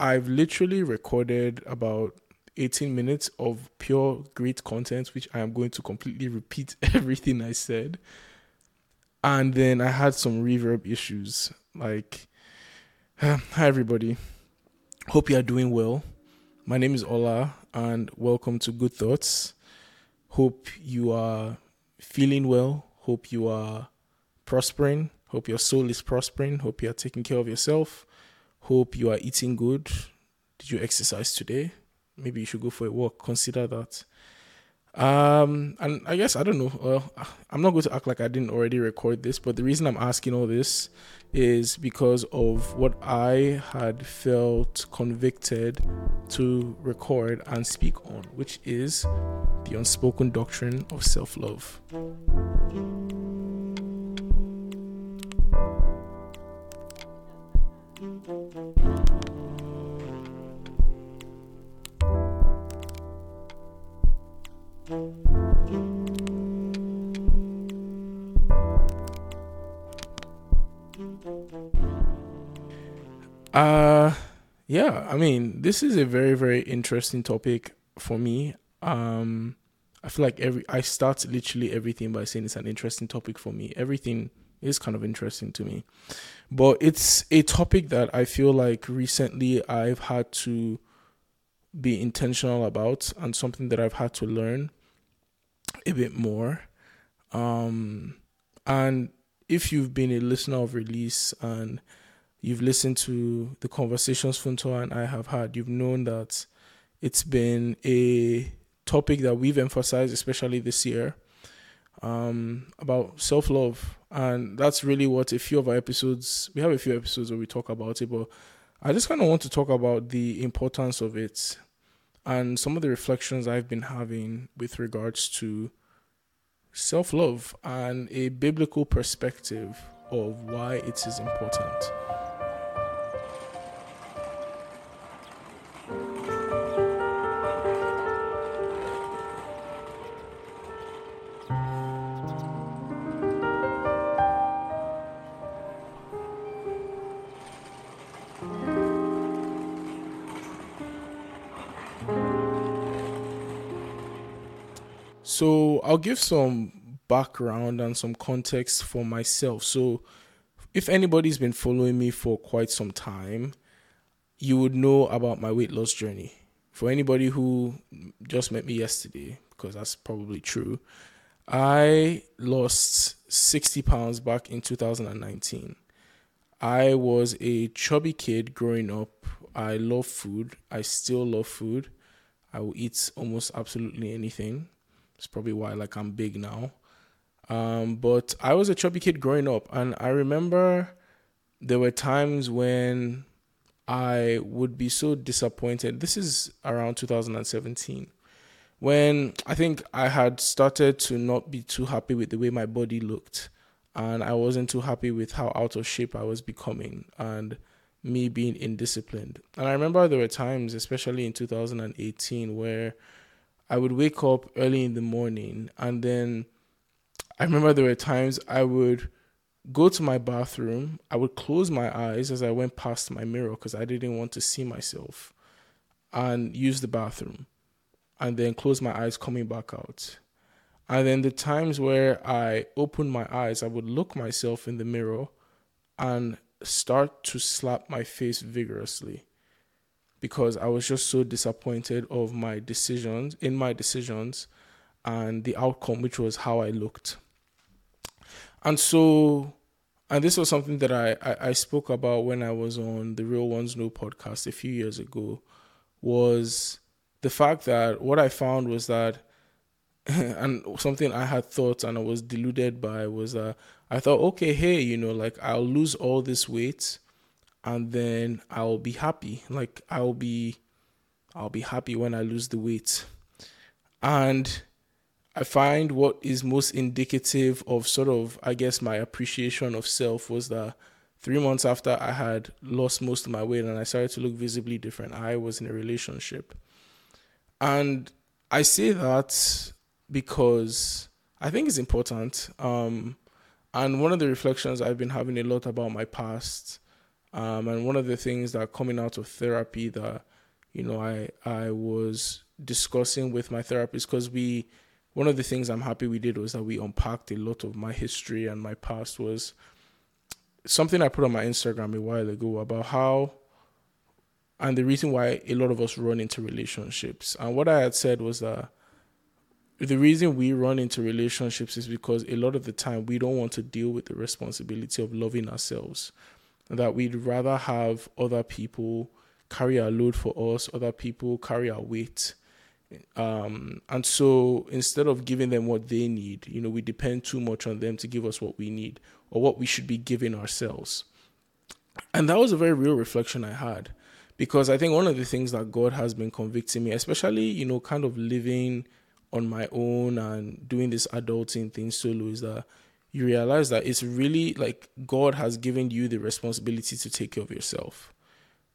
I've literally recorded about 18 minutes of pure great content, which I am going to completely repeat everything I said. And then I had some reverb issues. Like, hi, everybody. Hope you are doing well. My name is Ola, and welcome to Good Thoughts. Hope you are feeling well. Hope you are prospering. Hope your soul is prospering. Hope you are taking care of yourself. Hope you are eating good. Did you exercise today? Maybe you should go for a walk. Consider that. Um, and I guess I don't know. Well, I'm not going to act like I didn't already record this, but the reason I'm asking all this is because of what I had felt convicted to record and speak on, which is the unspoken doctrine of self love. Uh yeah, I mean, this is a very very interesting topic for me. Um I feel like every I start literally everything by saying it's an interesting topic for me. Everything is kind of interesting to me. But it's a topic that I feel like recently I've had to be intentional about and something that I've had to learn a bit more. Um, and if you've been a listener of release and you've listened to the conversations Funto and I have had, you've known that it's been a topic that we've emphasized, especially this year, um, about self love. And that's really what a few of our episodes, we have a few episodes where we talk about it, but I just kind of want to talk about the importance of it and some of the reflections I've been having with regards to self love and a biblical perspective of why it is important. So I'll give some background and some context for myself. So if anybody's been following me for quite some time, you would know about my weight loss journey. For anybody who just met me yesterday, because that's probably true, I lost 60 pounds back in 2019. I was a chubby kid growing up. I love food. I still love food. I will eat almost absolutely anything. It's probably why like I'm big now. Um, but I was a chubby kid growing up, and I remember there were times when I would be so disappointed. This is around 2017 when I think I had started to not be too happy with the way my body looked, and I wasn't too happy with how out of shape I was becoming, and me being indisciplined. And I remember there were times, especially in 2018, where I would wake up early in the morning and then I remember there were times I would go to my bathroom, I would close my eyes as I went past my mirror because I didn't want to see myself and use the bathroom and then close my eyes coming back out. And then the times where I opened my eyes, I would look myself in the mirror and start to slap my face vigorously because I was just so disappointed of my decisions in my decisions and the outcome, which was how I looked. And so, and this was something that I, I, I spoke about when I was on the Real Ones Know podcast a few years ago, was the fact that what I found was that, and something I had thought and I was deluded by was that I thought, okay, hey, you know, like I'll lose all this weight and then I'll be happy. Like I'll be I'll be happy when I lose the weight. And I find what is most indicative of sort of I guess my appreciation of self was that three months after I had lost most of my weight and I started to look visibly different, I was in a relationship. And I say that because I think it's important. Um, and one of the reflections I've been having a lot about my past Um, and one of the things that coming out of therapy that you know I I was discussing with my therapist because we one of the things I'm happy we did was that we unpacked a lot of my history and my past was something I put on my Instagram a while ago about how and the reason why a lot of us run into relationships. And what I had said was that the reason we run into relationships is because a lot of the time we don't want to deal with the responsibility of loving ourselves. That we'd rather have other people carry our load for us, other people carry our weight. Um, and so instead of giving them what they need, you know, we depend too much on them to give us what we need or what we should be giving ourselves. And that was a very real reflection I had because I think one of the things that God has been convicting me, especially, you know, kind of living on my own and doing this adulting thing solo, is that you realize that it's really like God has given you the responsibility to take care of yourself,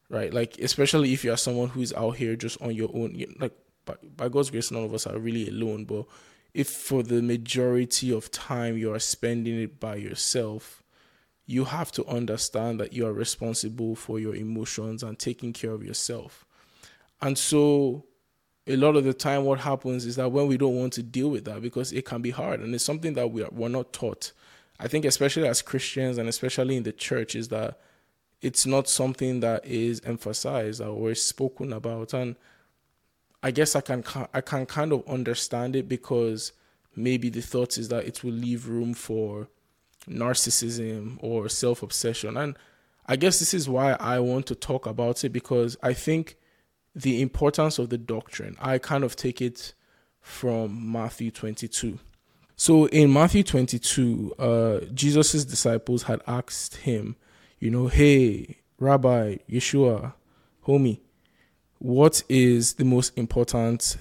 right? Like, especially if you are someone who is out here just on your own, like, by, by God's grace, none of us are really alone, but if for the majority of time you are spending it by yourself, you have to understand that you are responsible for your emotions and taking care of yourself. And so, a lot of the time, what happens is that when we don't want to deal with that, because it can be hard and it's something that we are, we're not taught. I think, especially as Christians and especially in the church, is that it's not something that is emphasized or is spoken about. And I guess I can I can kind of understand it because maybe the thought is that it will leave room for narcissism or self obsession. And I guess this is why I want to talk about it because I think the importance of the doctrine, I kind of take it from Matthew 22. So in Matthew 22, uh, Jesus' disciples had asked him, you know, hey, Rabbi, Yeshua, homie, what is the most important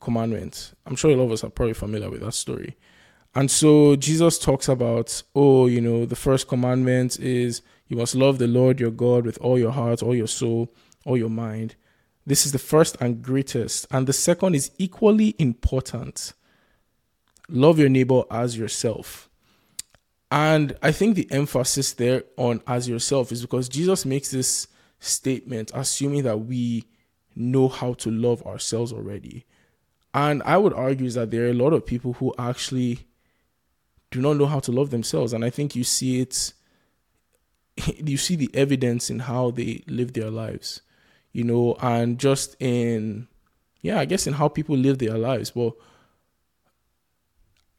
commandment? I'm sure a lot of us are probably familiar with that story. And so Jesus talks about, oh, you know, the first commandment is you must love the Lord your God with all your heart, all your soul, all your mind. This is the first and greatest. And the second is equally important love your neighbor as yourself. And I think the emphasis there on as yourself is because Jesus makes this statement assuming that we know how to love ourselves already. And I would argue that there are a lot of people who actually do not know how to love themselves. And I think you see it, you see the evidence in how they live their lives, you know, and just in, yeah, I guess in how people live their lives. Well,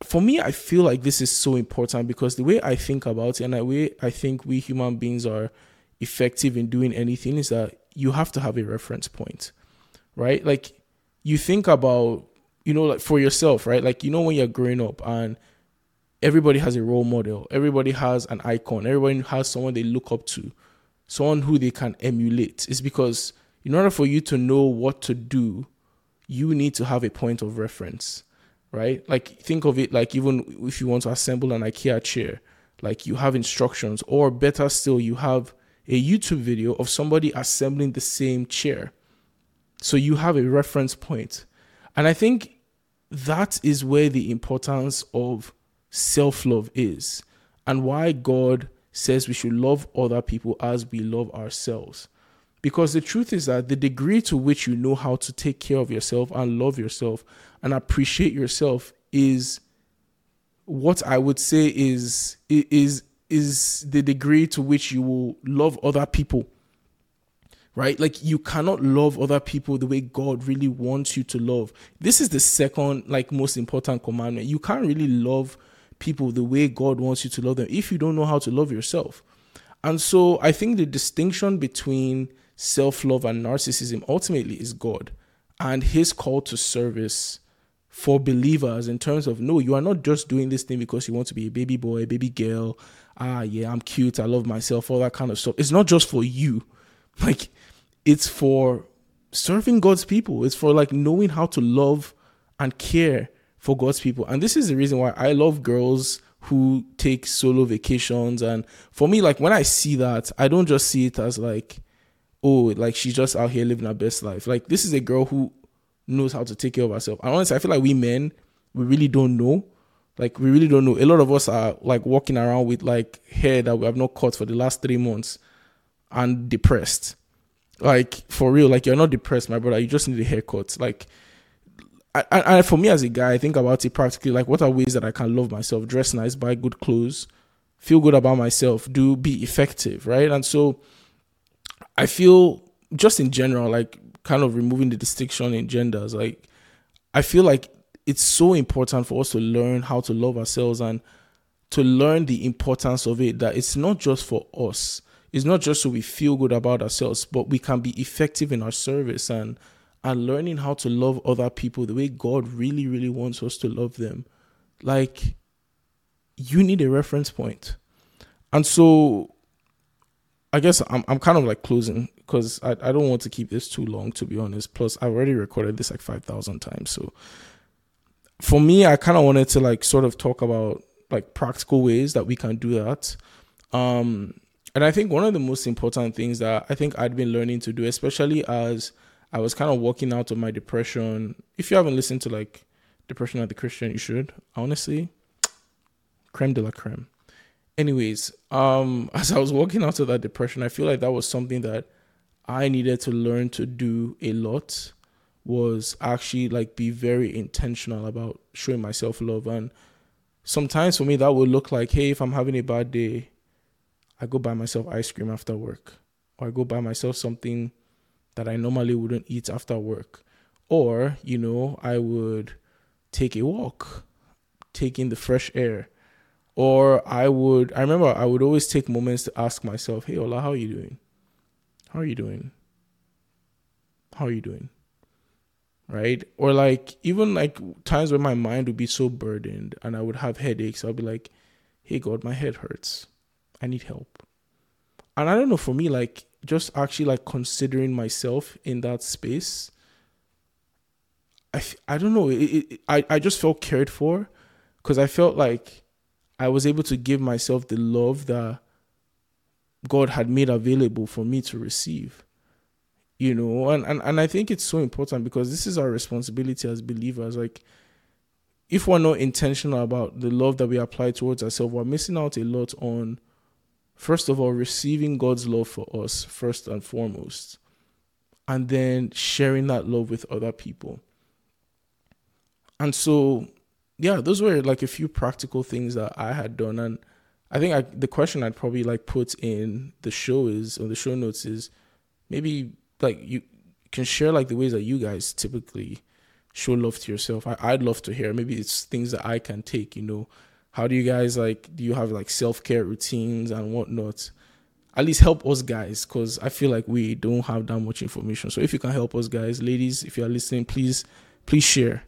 for me, I feel like this is so important because the way I think about it and the way I think we human beings are effective in doing anything is that you have to have a reference point, right? Like you think about, you know, like for yourself, right? Like, you know, when you're growing up and everybody has a role model, everybody has an icon, everybody has someone they look up to, someone who they can emulate. It's because in order for you to know what to do, you need to have a point of reference, right? Like think of it like even if you want to assemble an IKEA chair, like you have instructions, or better still, you have a YouTube video of somebody assembling the same chair. So you have a reference point. And I think that is where the importance of self love is and why God says we should love other people as we love ourselves. Because the truth is that the degree to which you know how to take care of yourself and love yourself and appreciate yourself is what I would say is is is the degree to which you will love other people. Right? Like you cannot love other people the way God really wants you to love. This is the second like most important commandment. You can't really love people the way God wants you to love them if you don't know how to love yourself. And so I think the distinction between self love and narcissism ultimately is God and his call to service for believers in terms of no, you are not just doing this thing because you want to be a baby boy, a baby girl. Ah, yeah, I'm cute, I love myself, all that kind of stuff. It's not just for you. Like, it's for serving God's people, it's for like knowing how to love and care for God's people. And this is the reason why I love girls who take solo vacations. And for me, like when I see that, I don't just see it as like, oh, like she's just out here living her best life. Like this is a girl who knows how to take care of herself. And honestly, I feel like we men, we really don't know. Like we really don't know. A lot of us are like walking around with like hair that we have not cut for the last three months. and depressed. Like for real, like you're not depressed, my brother. You just need a haircut. Like, and for me as a guy, I think about it practically. Like, what are ways that I can love myself? Dress nice, buy good clothes, feel good about myself, do be effective, right? And so, I feel just in general, like kind of removing the distinction in genders, like I feel like it's so important for us to learn how to love ourselves and to learn the importance of it that it's not just for us. It's not just so we feel good about ourselves but we can be effective in our service and and learning how to love other people the way god really really wants us to love them. Like you need a reference point. And so i guess i'm, I'm kind of like closing because I, I don't want to keep this too long to be honest plus i've already recorded this like 5000 times so for me, I kind of wanted to like sort of talk about like practical ways that we can do that. Um, and I think one of the most important things that I think I'd been learning to do, especially as I was kind of walking out of my depression. If you haven't listened to like Depression at the Christian, you should. Honestly, creme de la creme. Anyways, um, as I was walking out of that depression, I feel like that was something that I needed to learn to do a lot was actually like be very intentional about showing myself love. And sometimes for me that would look like hey if i'm having a bad day i go buy myself ice cream after work. Or i go buy myself something that i normally wouldn't eat after work. Or you know i would take a walk take in the fresh air or i would i remember i would always take moments to ask myself hey ola how are you doing how are you doing how are you doing right? Or like even like times where my mind would be so burdened and I would have headaches, I'll be like, "Hey God, my head hurts. I need help." And I don't know for me like just actually like considering myself in that space I, I don't know it, it, I, I just felt cared for because I felt like I was able to give myself the love that God had made available for me to receive you know and, and and i think it's so important because this is our responsibility as believers. Like if we're not intentional about the love that we apply towards ourselves we're missing out a lot on first of all receiving god's love for us first and foremost and then sharing that love with other people. And so yeah those were like a few practical things that i had done and i think I, the question i'd probably like put in the show is or the show notes is maybe like you can share like the ways that you guys typically show love to yourself. I, I'd love to hear. Maybe it's things that I can take, you know. How do you guys like do you have like self care routines and whatnot? At least help us guys, because I feel like we don't have that much information. So if you can help us guys, ladies, if you are listening, please, please share.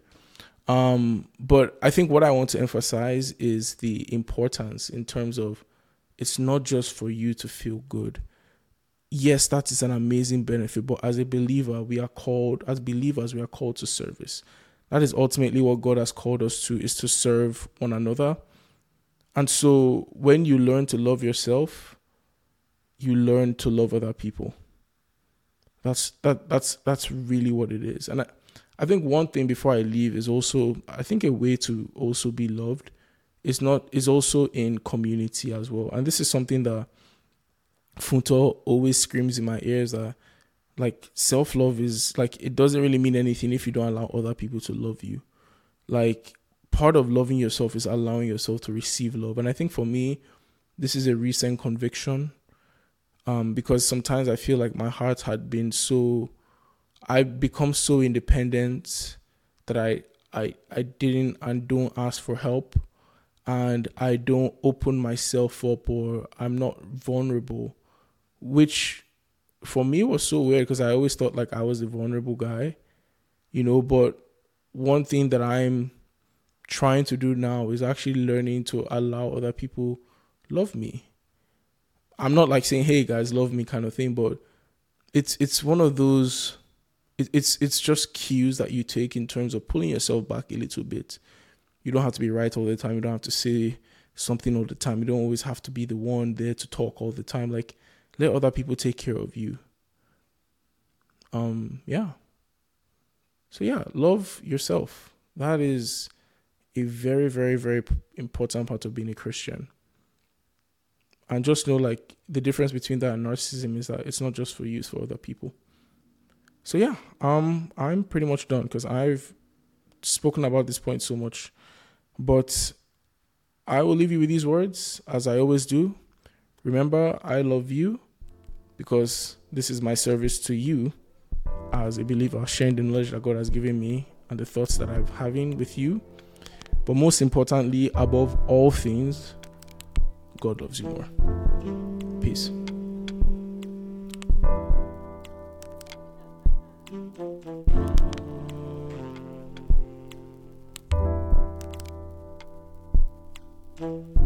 Um, but I think what I want to emphasize is the importance in terms of it's not just for you to feel good yes, that is an amazing benefit. But as a believer, we are called, as believers, we are called to service. That is ultimately what God has called us to, is to serve one another. And so when you learn to love yourself, you learn to love other people. That's that that's that's really what it is. And I, I think one thing before I leave is also I think a way to also be loved is not is also in community as well. And this is something that Funto always screams in my ears that like self love is like it doesn't really mean anything if you don't allow other people to love you. Like part of loving yourself is allowing yourself to receive love. And I think for me, this is a recent conviction. Um, because sometimes I feel like my heart had been so I've become so independent that I I I didn't and don't ask for help and I don't open myself up or I'm not vulnerable which for me was so weird because I always thought like I was a vulnerable guy, you know. But one thing that I'm trying to do now is actually learning to allow other people love me. I'm not like saying, "Hey guys, love me" kind of thing, but it's it's one of those. It, it's it's just cues that you take in terms of pulling yourself back a little bit. You don't have to be right all the time. You don't have to say something all the time. You don't always have to be the one there to talk all the time. Like let other people take care of you. Um, yeah. So yeah, love yourself. That is a very, very, very important part of being a Christian. And just know like the difference between that and narcissism is that it's not just for you, it's for other people. So yeah, um I'm pretty much done because I've spoken about this point so much. But I will leave you with these words as I always do. Remember, I love you because this is my service to you as a believer, sharing the knowledge that God has given me and the thoughts that I'm having with you. But most importantly, above all things, God loves you more. Peace. thank you